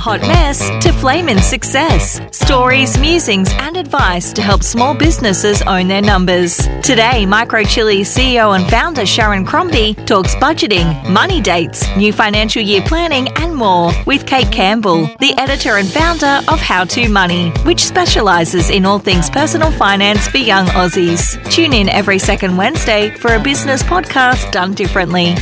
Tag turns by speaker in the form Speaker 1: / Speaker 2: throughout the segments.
Speaker 1: hot mess to flaming success. Stories, musings, and advice to help small businesses own their numbers. Today, Microchilli CEO and founder Sharon Crombie talks budgeting, money dates, new financial year planning, and more with Kate Campbell, the editor and founder of How To Money, which specializes in all things personal finance for young Aussies. Tune in every second Wednesday for a business podcast done differently.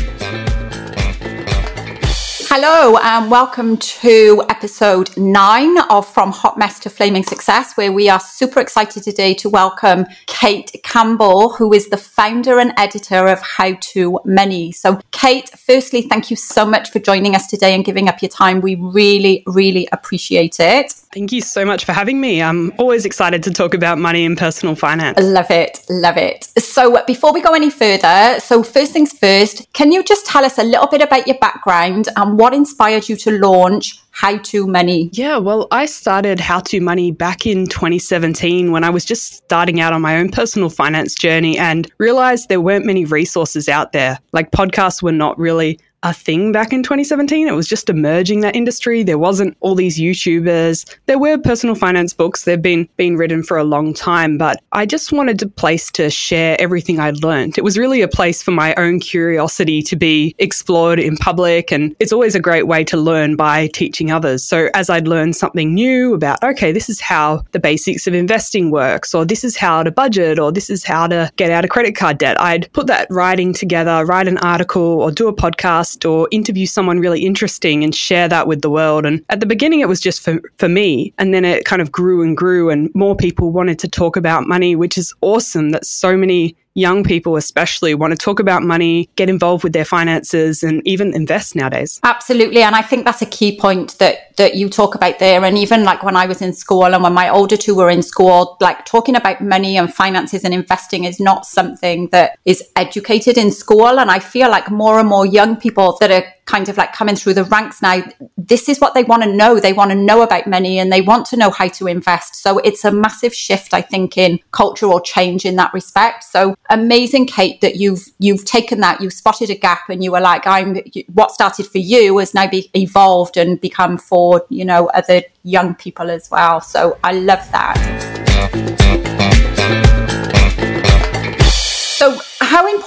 Speaker 2: Hello, and welcome to episode nine of From Hot Mess to Flaming Success, where we are super excited today to welcome Kate Campbell, who is the founder and editor of How to Money. So, Kate, firstly, thank you so much for joining us today and giving up your time. We really, really appreciate it.
Speaker 3: Thank you so much for having me. I'm always excited to talk about money and personal finance.
Speaker 2: Love it. Love it. So, uh, before we go any further, so first things first, can you just tell us a little bit about your background and what inspired you to launch How to Money?
Speaker 3: Yeah, well, I started How to Money back in 2017 when I was just starting out on my own personal finance journey and realized there weren't many resources out there. Like podcasts were not really a thing back in 2017. It was just emerging that industry. There wasn't all these YouTubers. There were personal finance books. They've been been written for a long time, but I just wanted a place to share everything I'd learned. It was really a place for my own curiosity to be explored in public, and it's always a great way to learn by teaching others. So as I'd learn something new about, okay, this is how the basics of investing works, or this is how to budget, or this is how to get out of credit card debt, I'd put that writing together, write an article, or do a podcast podcast or interview someone really interesting and share that with the world. And at the beginning, it was just for, for me. And then it kind of grew and grew, and more people wanted to talk about money, which is awesome that so many young people especially want to talk about money, get involved with their finances and even invest nowadays.
Speaker 2: Absolutely. And I think that's a key point that that you talk about there. And even like when I was in school and when my older two were in school, like talking about money and finances and investing is not something that is educated in school. And I feel like more and more young people that are kind of like coming through the ranks now, this is what they want to know. They want to know about money and they want to know how to invest. So it's a massive shift, I think, in cultural change in that respect. So amazing, Kate, that you've you've taken that, you've spotted a gap, and you were like, "I'm." What started for you has now be evolved and become for you know other young people as well. So I love that.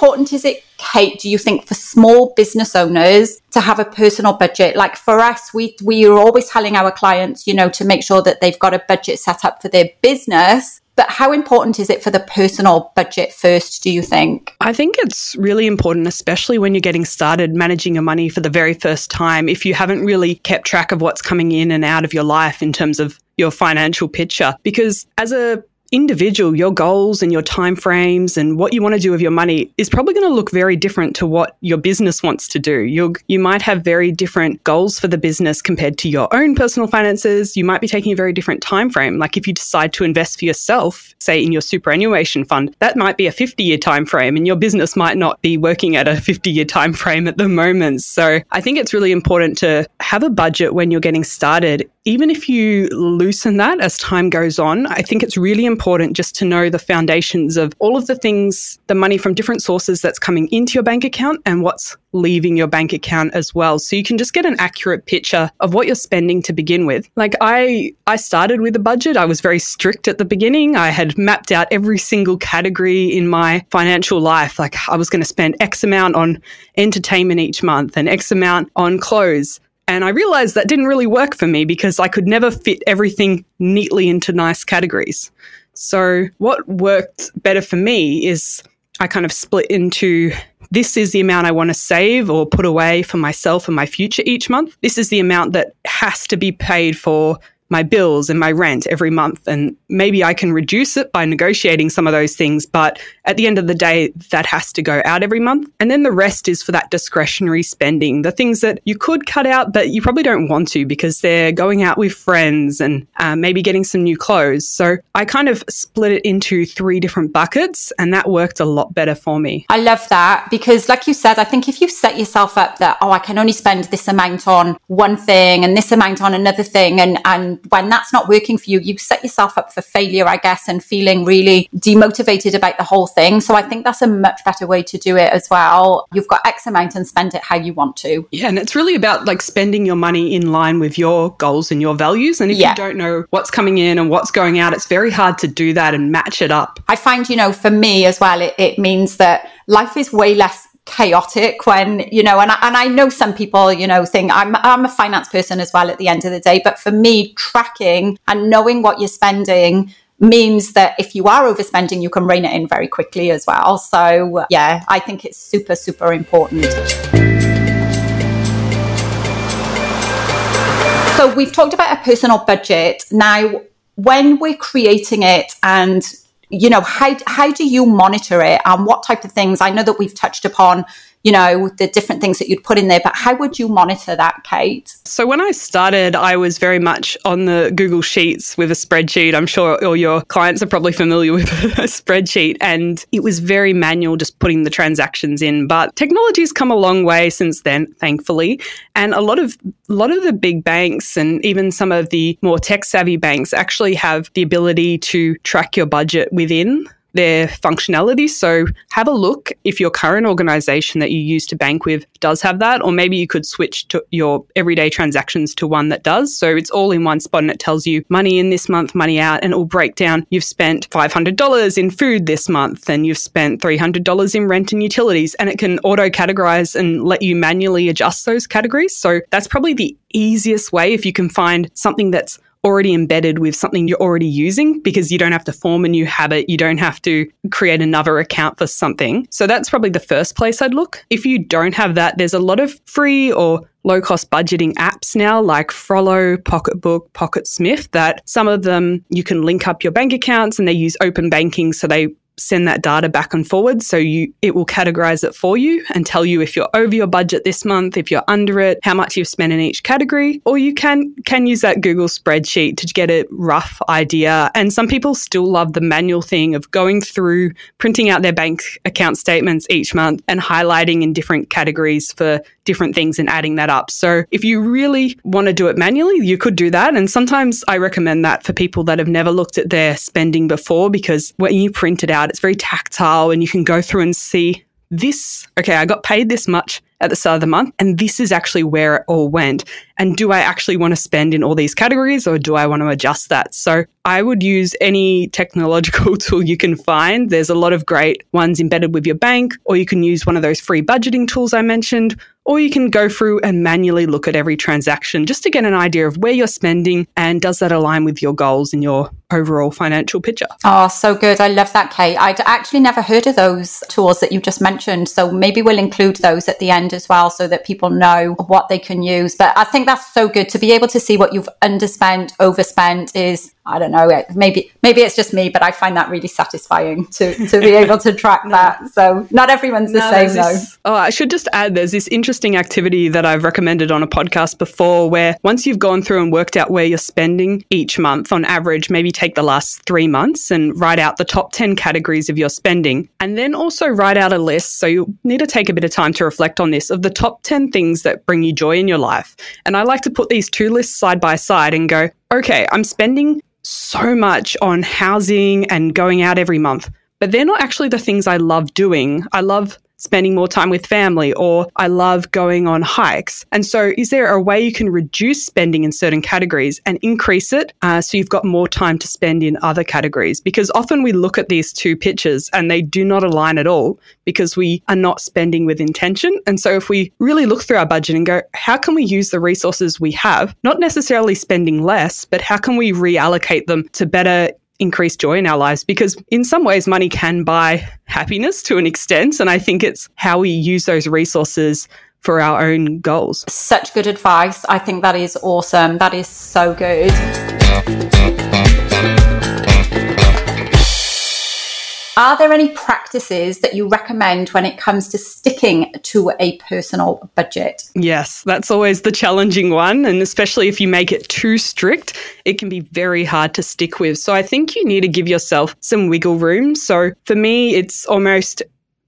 Speaker 2: Important is it Kate, do you think for small business owners to have a personal budget? Like for us, we we are always telling our clients, you know, to make sure that they've got a budget set up for their business. But how important is it for the personal budget first, do you think?
Speaker 3: I think it's really important, especially when you're getting started managing your money for the very first time. If you haven't really kept track of what's coming in and out of your life in terms of your financial picture, because as a individual, your goals and your timeframes and what you want to do with your money is probably going to look very different to what your business wants to do. You you might have very different goals for the business compared to your own personal finances. You might be taking a very different time frame. Like if you decide to invest for yourself, say in your superannuation fund, that might be a 50-year time frame and your business might not be working at a 50-year time frame at the moment. So, I think it's really important to have a budget when you're getting started even if you loosen that as time goes on, I think it's really important just to know the foundations of all of the things, the money from different sources that's coming into your bank account and what's leaving your bank account as well. So you can just get an accurate picture of what you're spending to begin with. Like I I started with a budget. I was very strict at the beginning. I had mapped out every single category in my financial life. Like I was going to spend X amount on entertainment each month and X amount on clothes. And I realized that didn't really work for me because I could never fit everything neatly into nice categories. So, what worked better for me is I kind of split into this is the amount I want to save or put away for myself and my future each month. This is the amount that has to be paid for my bills and my rent every month. And maybe I can reduce it by negotiating some of those things. But at the end of the day, that has to go out every month. And then the rest is for that discretionary spending, the things that you could cut out, but you probably don't want to because they're going out with friends and uh, maybe getting some new clothes. So I kind of split it into three different buckets and that worked a lot better for me.
Speaker 2: I love that because, like you said, I think if you set yourself up that, oh, I can only spend this amount on one thing and this amount on another thing and, and when that's not working for you, you set yourself up for failure, I guess, and feeling really demotivated about the whole thing. So I think that's a much better way to do it as well. You've got X amount and spend it how you want to.
Speaker 3: Yeah. And it's really about like spending your money in line with your goals and your values. And if yeah. you don't know what's coming in and what's going out, it's very hard to do that and match it up.
Speaker 2: I find, you know, for me as well, it, it means that life is way less chaotic when you know and I, and I know some people you know think I'm I'm a finance person as well at the end of the day but for me tracking and knowing what you're spending means that if you are overspending you can rein it in very quickly as well. So yeah I think it's super super important. So we've talked about a personal budget. Now when we're creating it and you know how how do you monitor it? And what type of things? I know that we've touched upon you know, the different things that you'd put in there. But how would you monitor that, Kate?
Speaker 3: So when I started, I was very much on the Google Sheets with a spreadsheet. I'm sure all your clients are probably familiar with a spreadsheet. And it was very manual, just putting the transactions in. But technology's come a long way since then, thankfully. And a lot of a lot of the big banks and even some of the more tech savvy banks actually have the ability to track your budget within their functionality. So have a look if your current organization that you use to bank with does have that, or maybe you could switch to your everyday transactions to one that does. So it's all in one spot and it tells you money in this month, money out, and it will break down. You've spent $500 in food this month and you've spent $300 in rent and utilities, and it can auto categorize and let you manually adjust those categories. So that's probably the easiest way if you can find something that's already embedded with something you're already using because you don't have to form a new habit. You don't have to create another account for something. So that's probably the first place I'd look. If you don't have that, there's a lot of free or low cost budgeting apps now like Frollo, Pocketbook, PocketSmith that some of them you can link up your bank accounts and they use open banking so they send that data back and forward. So you it will categorize it for you and tell you if you're over your budget this month if you're under it how much you've spent in each category. Or you can can use that google spreadsheet to get a rough idea. And some people still love the manual thing of going through printing out their bank account statements each month and highlighting in different categories for different things and adding that up. So if you really want to do it manually you could do that. And sometimes i recommend that for people that have never looked at their spending before because when you print it out it's very tactile and you can go through and see this, okay, I got paid this much at the start of the month, and this is actually where it all went. And do I actually want to spend in all these categories or do I want to adjust that? So I would use any technological tool you can find. There's a lot of great ones embedded with your bank, or you can use one of those free budgeting tools I mentioned, or you can go through and manually look at every transaction just to get an idea of where you're spending and does that align with your goals and your overall financial picture.
Speaker 2: Oh, so good. I love that, Kate. I'd actually never heard of those tools that you just mentioned. So maybe we'll include those at the end as well so that people know what they can use. But I think that's so good to be able to see what you've underspent, overspent is I don't know. Maybe maybe it's just me, but I find that really satisfying to to be able to track that. So not everyone's the no, same though. This,
Speaker 3: oh, I should just add there's this interesting activity that I've recommended on a podcast before where once you've gone through and worked out where you're spending each month on average, maybe take the last 3 months and write out the top 10 categories of your spending and then also write out a list so you need to take a bit of time to reflect on this of the top 10 things that bring you joy in your life. And I like to put these two lists side by side and go, okay, I'm spending so much on housing and going out every month, but they're not actually the things I love doing. I love spending more time with family or I love going on hikes. And so, is there a way you can reduce spending in certain categories and increase it uh, so you've got more time to spend in other categories? Because often we look at these two pictures and they do not align at all because we are not spending with intention. And so, if we really look through our budget and go, how can we use the resources we have, not necessarily spending less, but how can we reallocate them to better increase joy in our lives because in some ways money can buy happiness to an extent. And i think it's how we use those resources for our own goals.
Speaker 2: Such good advice. I think that is awesome. That is so good Are there any practices that you recommend when it comes to sticking to a personal budget?
Speaker 3: Yes, that's always the challenging one. And especially if you make it too strict, it can be very hard to stick with. So I think you need to give yourself some wiggle room. So for me, it's almost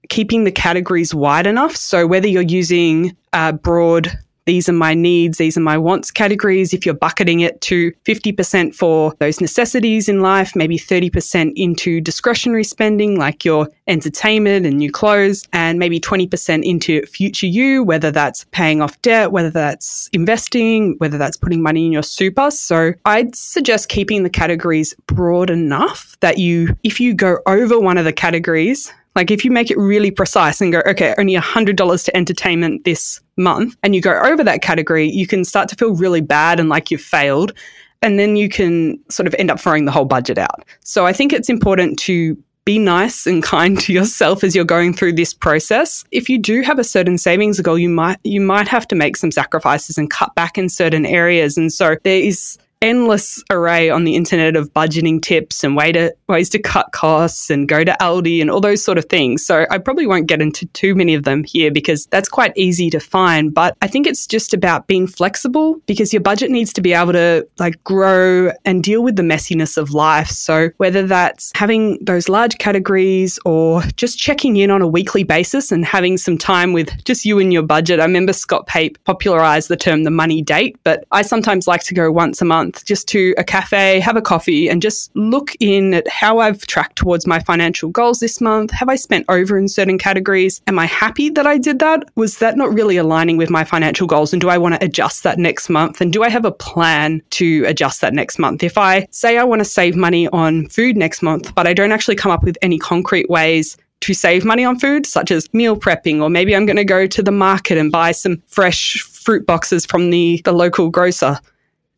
Speaker 3: keeping the categories wide enough. So whether you're using a broad these are my needs, these are my wants categories. If you're bucketing it to 50% for those necessities in life, maybe 30% into discretionary spending like your entertainment and new clothes, and maybe 20% into future you, whether that's paying off debt, whether that's investing, whether that's putting money in your super. So I'd suggest keeping the categories broad enough that you, if you go over one of the categories, like if you make it really precise and go, okay, only $100 to entertainment this month, and you go over that category, you can start to feel really bad and like you've failed. And then you can sort of end up throwing the whole budget out. So I think it's important to be nice and kind to yourself as you're going through this process. If you do have a certain savings goal, you might you might have to make some sacrifices and cut back in certain areas. And so there is endless array on the internet of budgeting tips and way to, ways to cut costs and go to Aldi and all those sort of things. So I probably won't get into too many of them here because that's quite easy to find. But I think it's just about being flexible because your budget needs to be able to like grow and deal with the messiness of life. So whether that's having those large categories or just checking in on a weekly basis and having some time with just you and your budget. I remember Scott Pape popularized the term the money date, but I sometimes like to go once a month month just to a cafe, have a coffee, and just look in at how I've tracked towards my financial goals this month. Have I spent over in certain categories? Am I happy that I did that? Was that not really aligning with my financial goals? And do I want to adjust that next month? And do I have a plan to adjust that next month? If I say I want to save money on food next month, but I don't actually come up with any concrete ways to save money on food, such as meal prepping, or maybe I'm going to go to the market and buy some fresh fruit boxes from the, the local grocer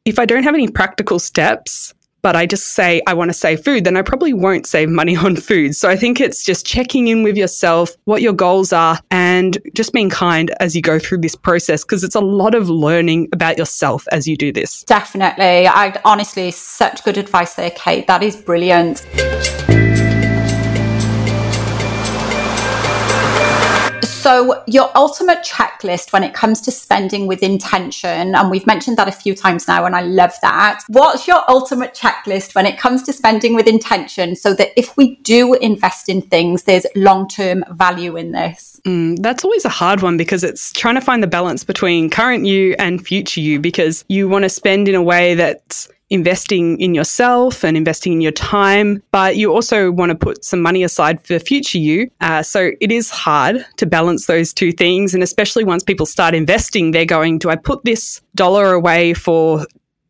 Speaker 3: if I don't have any practical steps, but I just say I want to save food, then I probably won't save money on food. So I think it's just checking in with yourself, what your goals are, and just being kind as you go through this process because it's a lot of learning about yourself as you do this.
Speaker 2: Definitely. I honestly, such good advice there, Kate. That is brilliant. So, your ultimate checklist when it comes to spending with intention, and we've mentioned that a few times now, and I love that. What's your ultimate checklist when it comes to spending with intention so that if we do invest in things, there's long term value in this?
Speaker 3: Mm, that's always a hard one because it's trying to find the balance between current you and future you because you want to spend in a way that's investing in yourself and investing in your time, but you also want to put some money aside for future you. Uh, so it is hard to balance those two things. And especially once people start investing, they're going, do I put this dollar away for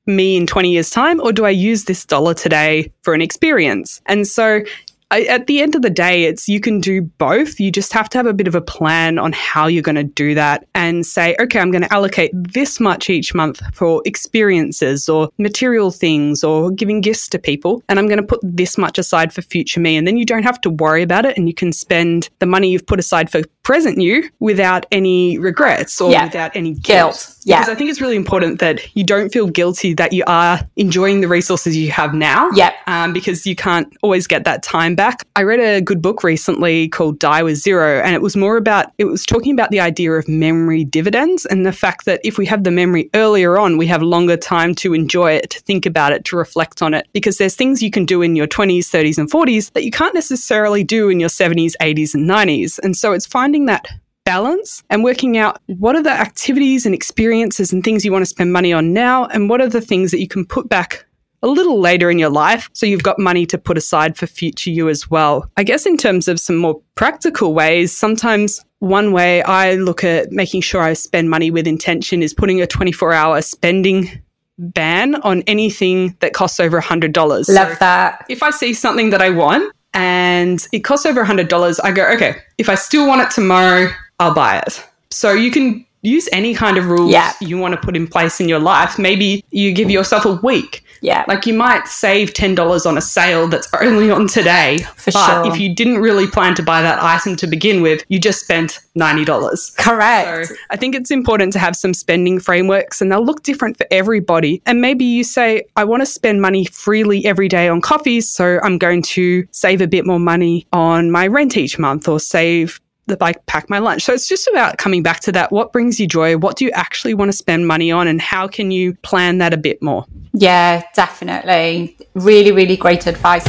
Speaker 3: me in 20 years' time, or do I use this dollar today for an experience? And so I, at the end of the day, it's you can do both. You just have to have a bit of a plan on how you're going to do that and say, okay, I'm going to allocate this much each month for experiences or material things or giving gifts to people. And I'm going to put this much aside for future me. And then you don't have to worry about it and you can spend the money you've put aside for present you without any regrets or yeah. without any guilt. guilt.
Speaker 2: Yeah.
Speaker 3: Because I think it's really important that you don't feel guilty that you are enjoying the resources you have now.
Speaker 2: Yeah.
Speaker 3: Um, because you can't always get that time back. I read a good book recently called Die with Zero, and it was more about, it was talking about the idea of memory dividends and the fact that if we have the memory earlier on, we have longer time to enjoy it, to think about it, to reflect on it. Because there's things you can do in your 20s, 30s, and 40s that you can't necessarily do in your 70s, 80s, and 90s. And so it's finding that balance and working out what are the activities and experiences and things you want to spend money on now, and what are the things that you can put back a little later in your life so you've got money to put aside for future you as well. I guess in terms of some more practical ways, sometimes one way I look at making sure I spend money with intention is putting a 24 hour spending ban on anything that costs over $100.
Speaker 2: Love so that.
Speaker 3: If I see something that I want, and it costs over $100, I go, okay, if I still want it tomorrow, I'll buy it. So you can use any kind of rules yeah. you want to put in place in your life. Maybe you give yourself a week.
Speaker 2: Yeah.
Speaker 3: Like you might save $10 on a sale that's only on today.
Speaker 2: For
Speaker 3: but
Speaker 2: sure.
Speaker 3: if you didn't really plan to buy that item to begin with, you just spent $90.
Speaker 2: Correct.
Speaker 3: So I think it's important to have some spending frameworks and they'll look different for everybody. And maybe you say, I want to spend money freely every day on coffees. So I'm going to save a bit more money on my rent each month or save the like pack my lunch. So it's just about coming back to that. What brings you joy? What do you actually want to spend money on? And how can you plan that a bit more?
Speaker 2: Yeah, definitely. Really, really great advice.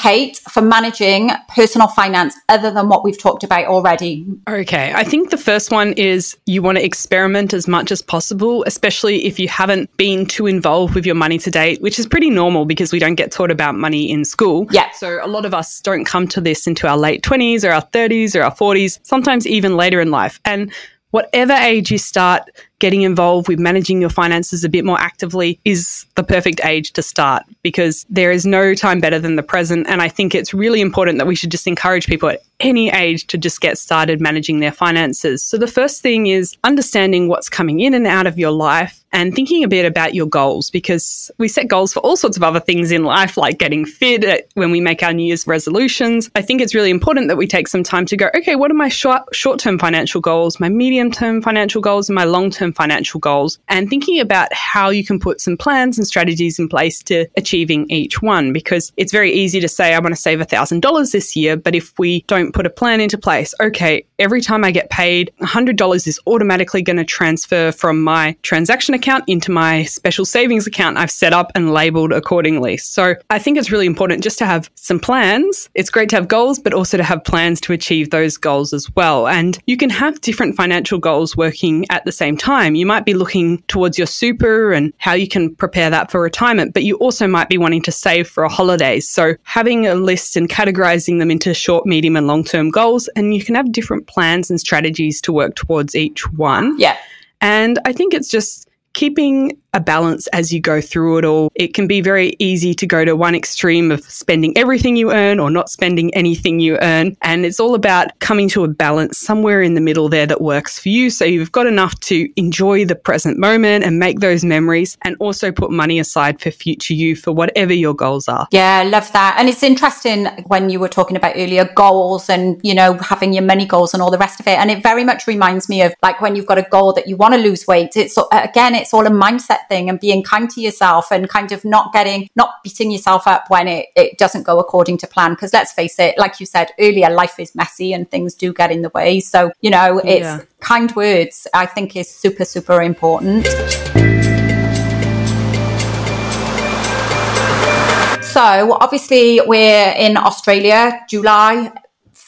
Speaker 2: Kate, for managing personal finance other than what we've talked about already?
Speaker 3: Okay. I think the first one is you want to experiment as much as possible, especially if you haven't been too involved with your money to date, which is pretty normal because we don't get taught about money in school.
Speaker 2: Yeah.
Speaker 3: So a lot of us don't come to this into our late 20s or our 30s or our 40s, sometimes even later in life. And whatever age you start getting involved with managing your finances a bit more actively is the perfect age to start because there is no time better than the present. And I think it's really important that we should just encourage people at any age to just get started managing their finances. So the first thing is understanding what's coming in and out of your life and thinking a bit about your goals because we set goals for all sorts of other things in life, like getting fit when we make our New Year's resolutions. I think it's really important that we take some time to go, okay, what are my short, short-term financial goals, my medium-term financial goals, and my long-term financial goals? And thinking about how you can put some plans and strategies in place to achieving each one because it's very easy to say, I want to save $1,000 this year. But if we don't put a plan into place, okay, every time I get paid, $100 is automatically going to transfer from my transaction account into my special savings account I've set up and labeled accordingly. So I think it's really important just to have some plans. It's great to have goals, but also to have plans to achieve those goals as well. And you can have different financial goals working at the same time. You might be looking towards your super and how you can prepare that for retirement, but you also might be wanting to save for a holiday. So having a list and categorizing them into short, medium, and long term goals, and you can have different plans and strategies to work towards each one.
Speaker 2: Yeah.
Speaker 3: And I think it's just keeping a balance as you go through it all. It can be very easy to go to one extreme of spending everything you earn or not spending anything you earn. And it's all about coming to a balance somewhere in the middle there that works for you. So you've got enough to enjoy the present moment and make those memories and also put money aside for future you for whatever your goals are.
Speaker 2: Yeah, I love that. And it's interesting when you were talking about earlier goals and, you know, having your money goals and all the rest of it. And it very much reminds me of like when you've got a goal that you want to lose weight. It's again, it's all a mindset thing and being kind to yourself and kind of not getting, not beating yourself up when it, it doesn't go according to plan. Because let's face it, like you said earlier, life is messy and things do get in the way. So, you know, it's yeah. kind words, I think is super, super important. So obviously we're in Australia, July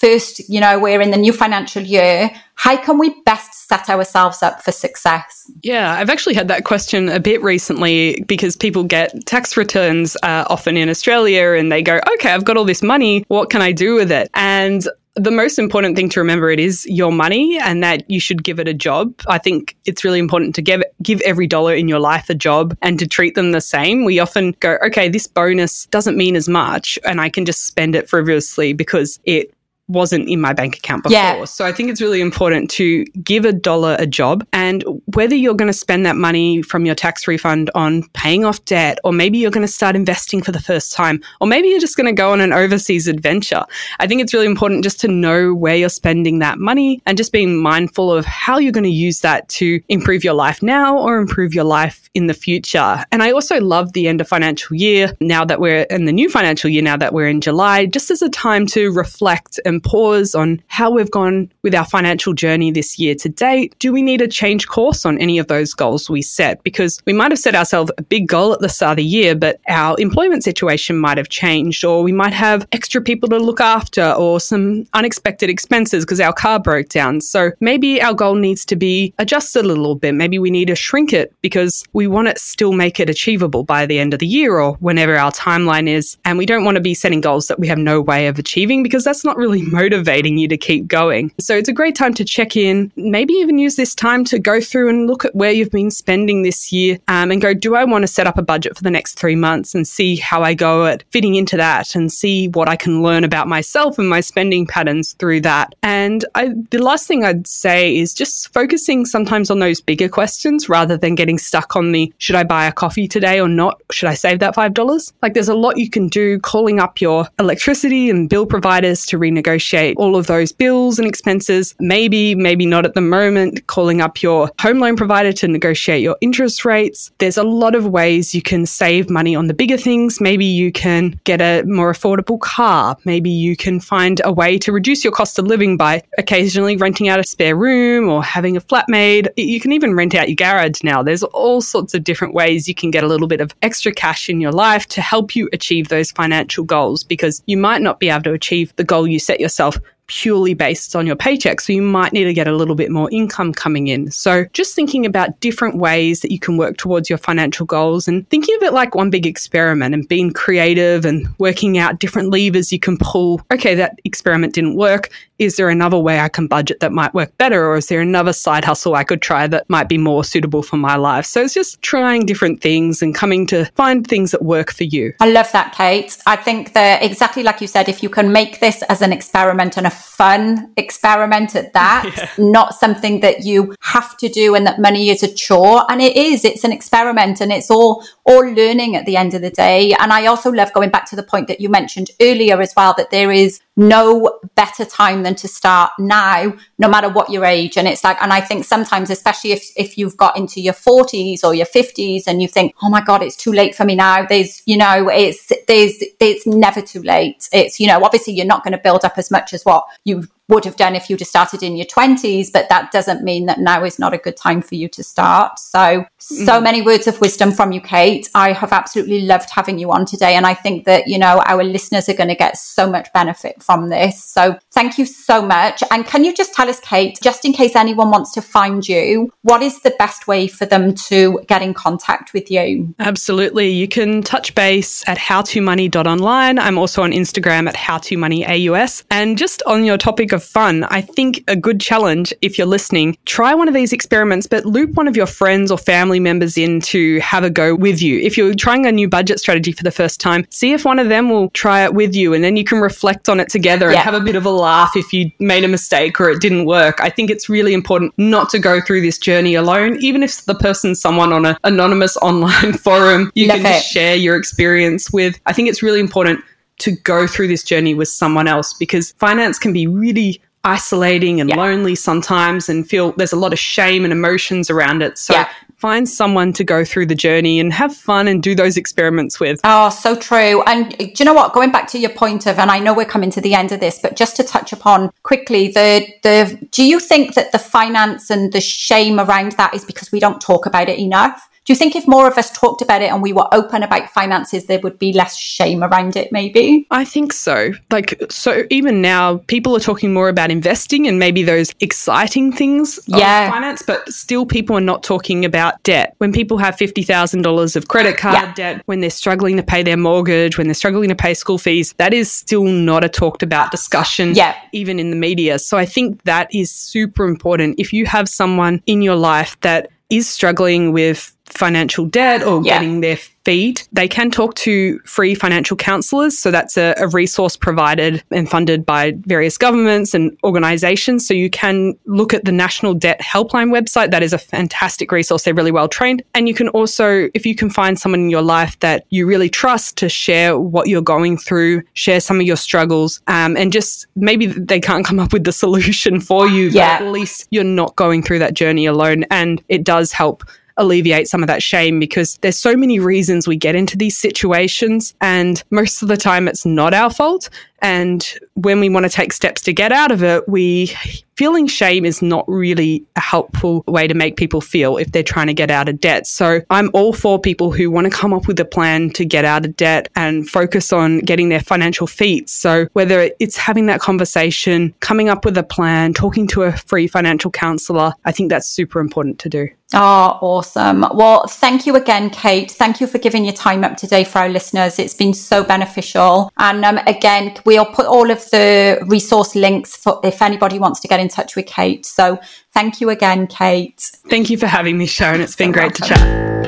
Speaker 2: first, you know, we're in the new financial year. How can we best set ourselves up for success?
Speaker 3: Yeah, I've actually had that question a bit recently because people get tax returns uh, often in Australia and they go, okay, I've got all this money. What can I do with it? And the most important thing to remember it is your money and that you should give it a job. I think it's really important to give give every dollar in your life a job and to treat them the same. We often go, okay, this bonus doesn't mean as much and I can just spend it frivolously because it wasn't in my bank account before. Yeah. So I think it's really important to give a dollar a job and whether you're going to spend that money from your tax refund on paying off debt or maybe you're going to start investing for the first time or maybe you're just going to go on an overseas adventure. I think it's really important just to know where you're spending that money and just being mindful of how you're going to use that to improve your life now or improve your life in the future. And I also love the end of financial year now that we're in the new financial year now that we're in July just as a time to reflect and pause on how we've gone with our financial journey this year to date. Do we need to change course on any of those goals we set? Because we might have set ourselves a big goal at the start of the year, but our employment situation might have changed, or we might have extra people to look after, or some unexpected expenses because our car broke down. So maybe our goal needs to be adjusted a little bit. Maybe we need to shrink it because we want to still make it achievable by the end of the year or whenever our timeline is. And we don't want to be setting goals that we have no way of achieving because that's not really motivating you to keep going. So it's a great time to check in, maybe even use this time to go through and look at where you've been spending this year um, and go, do I want to set up a budget for the next three months and see how I go at fitting into that and see what I can learn about myself and my spending patterns through that. And I, the last thing I'd say is just focusing sometimes on those bigger questions rather than getting stuck on the should I buy a coffee today or not? Should I save that $5? Like there's a lot you can do calling up your electricity and bill providers to renegotiate negotiate all of those bills and expenses. Maybe, maybe not at the moment, calling up your home loan provider to negotiate your interest rates. There's a lot of ways you can save money on the bigger things. Maybe you can get a more affordable car. Maybe you can find a way to reduce your cost of living by occasionally renting out a spare room or having a flatmate. You can even rent out your garage now. There's all sorts of different ways you can get a little bit of extra cash in your life to help you achieve those financial goals because you might not be able to achieve the goal you set yourself purely based on your paycheck. So you might need to get a little bit more income coming in. So just thinking about different ways that you can work towards your financial goals and thinking of it like one big experiment and being creative and working out different levers you can pull. Okay, that experiment didn't work. Is there another way I can budget that might work better? Or is there another side hustle I could try that might be more suitable for my life? So it's just trying different things and coming to find things that work for you.
Speaker 2: I love that, Kate. I think that exactly like you said, if you can make this as an experiment and a fun experiment at that, yeah. not something that you have to do and that money is a chore. And it is, it's an experiment and it's all, all learning at the end of the day. And I also love going back to the point that you mentioned earlier as well, that there is no better time than to start now, no matter what your age. And it's like, and I think sometimes, especially if, if you've got into your 40s or your 50s and you think, oh my God, it's too late for me now. There's, you know, it's, there's, it's never too late. It's, you know, obviously you're not going to build up as much as what you would have done if you'd have started in your 20s, but that doesn't mean that now is not a good time for you to start. So, so mm. many words of wisdom from you, Kate. I have absolutely loved having you on today. And I think that, you know, our listeners are going to get so much benefit from this. So thank you so much. And can you just tell us, Kate, just in case anyone wants to find you, what is the best way for them to get in contact with you?
Speaker 3: Absolutely. You can touch base at howtomoney.online. I'm also on Instagram at howtomoneyAUS. And just on your topic of fun, I think a good challenge, if you're listening, try one of these experiments, but loop one of your friends or family members in to have a go with you. If you're trying a new budget strategy for the first time, see if one of them will try it with you and then you can reflect on it together yeah. and have a bit of a laugh if you made a mistake or it didn't work. I think it's really important not to go through this journey alone, even if the person's someone on an anonymous online forum you Love can it. share your experience with. I think it's really important to go through this journey with someone else because finance can be really isolating and yeah. lonely sometimes and feel there's a lot of shame and emotions around it. So yeah. find someone to go through the journey and have fun and do those experiments with.
Speaker 2: Oh, so true. And do you know what? Going back to your point of, and I know we're coming to the end of this, but just to touch upon quickly, the the do you think that the finance and the shame around that is because we don't talk about it enough? Do you think if more of us talked about it and we were open about finances, there would be less shame around it, maybe?
Speaker 3: I think so. Like, so even now, people are talking more about investing and maybe those exciting things yeah. finance, but still people are not talking about debt. When people have $50,000 of credit card yeah. debt, when they're struggling to pay their mortgage, when they're struggling to pay school fees, that is still not a talked about discussion, yeah. even in the media. So I think that is super important. If you have someone in your life that is struggling with financial debt or yeah. getting their feed, they can talk to free financial counselors. So that's a, a, resource provided and funded by various governments and organizations. So you can look at the National Debt Helpline website. That is a fantastic resource. They're really well trained. And you can also, if you can find someone in your life that you really trust to share what you're going through, share some of your struggles, um, and just maybe they can't come up with the solution for you, yeah. but at least you're not going through that journey alone. And it does help alleviate some of that shame because there's so many reasons we get into these situations and most of the time it's not our fault. And when we want to take steps to get out of it, we feeling shame is not really a helpful way to make people feel if they're trying to get out of debt. So I'm all for people who want to come up with a plan to get out of debt and focus on getting their financial feet. So whether it's having that conversation, coming up with a plan, talking to a free financial counselor, I think that's super important to do.
Speaker 2: Oh, awesome. Well, thank you again, Kate. Thank you for giving your time up today for our listeners. It's been so beneficial. And um, again, we We'll put all of the resource links for if anybody wants to get in touch with Kate. So thank you again, Kate.
Speaker 3: Thank you for having me, Sharon. It's been so great welcome. to chat.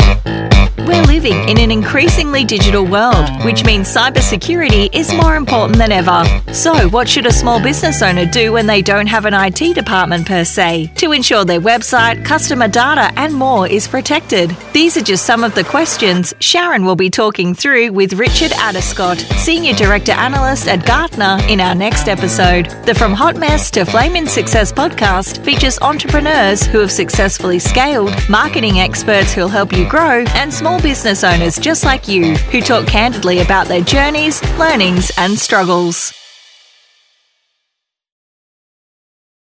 Speaker 1: We're living in an increasingly digital world, which means cybersecurity is more important than ever. So, what should a small business owner do when they don't have an IT department per se to ensure their website, customer data, and more is protected? These are just some of the questions Sharon will be talking through with Richard Addiscott, Senior Director Analyst at Gartner, in our next episode. The From Hot Mess to Flamin' Success podcast features entrepreneurs who have successfully scaled, marketing experts who'll help you grow, and small business owners just like you who talk candidly about their journeys, learnings, and struggles.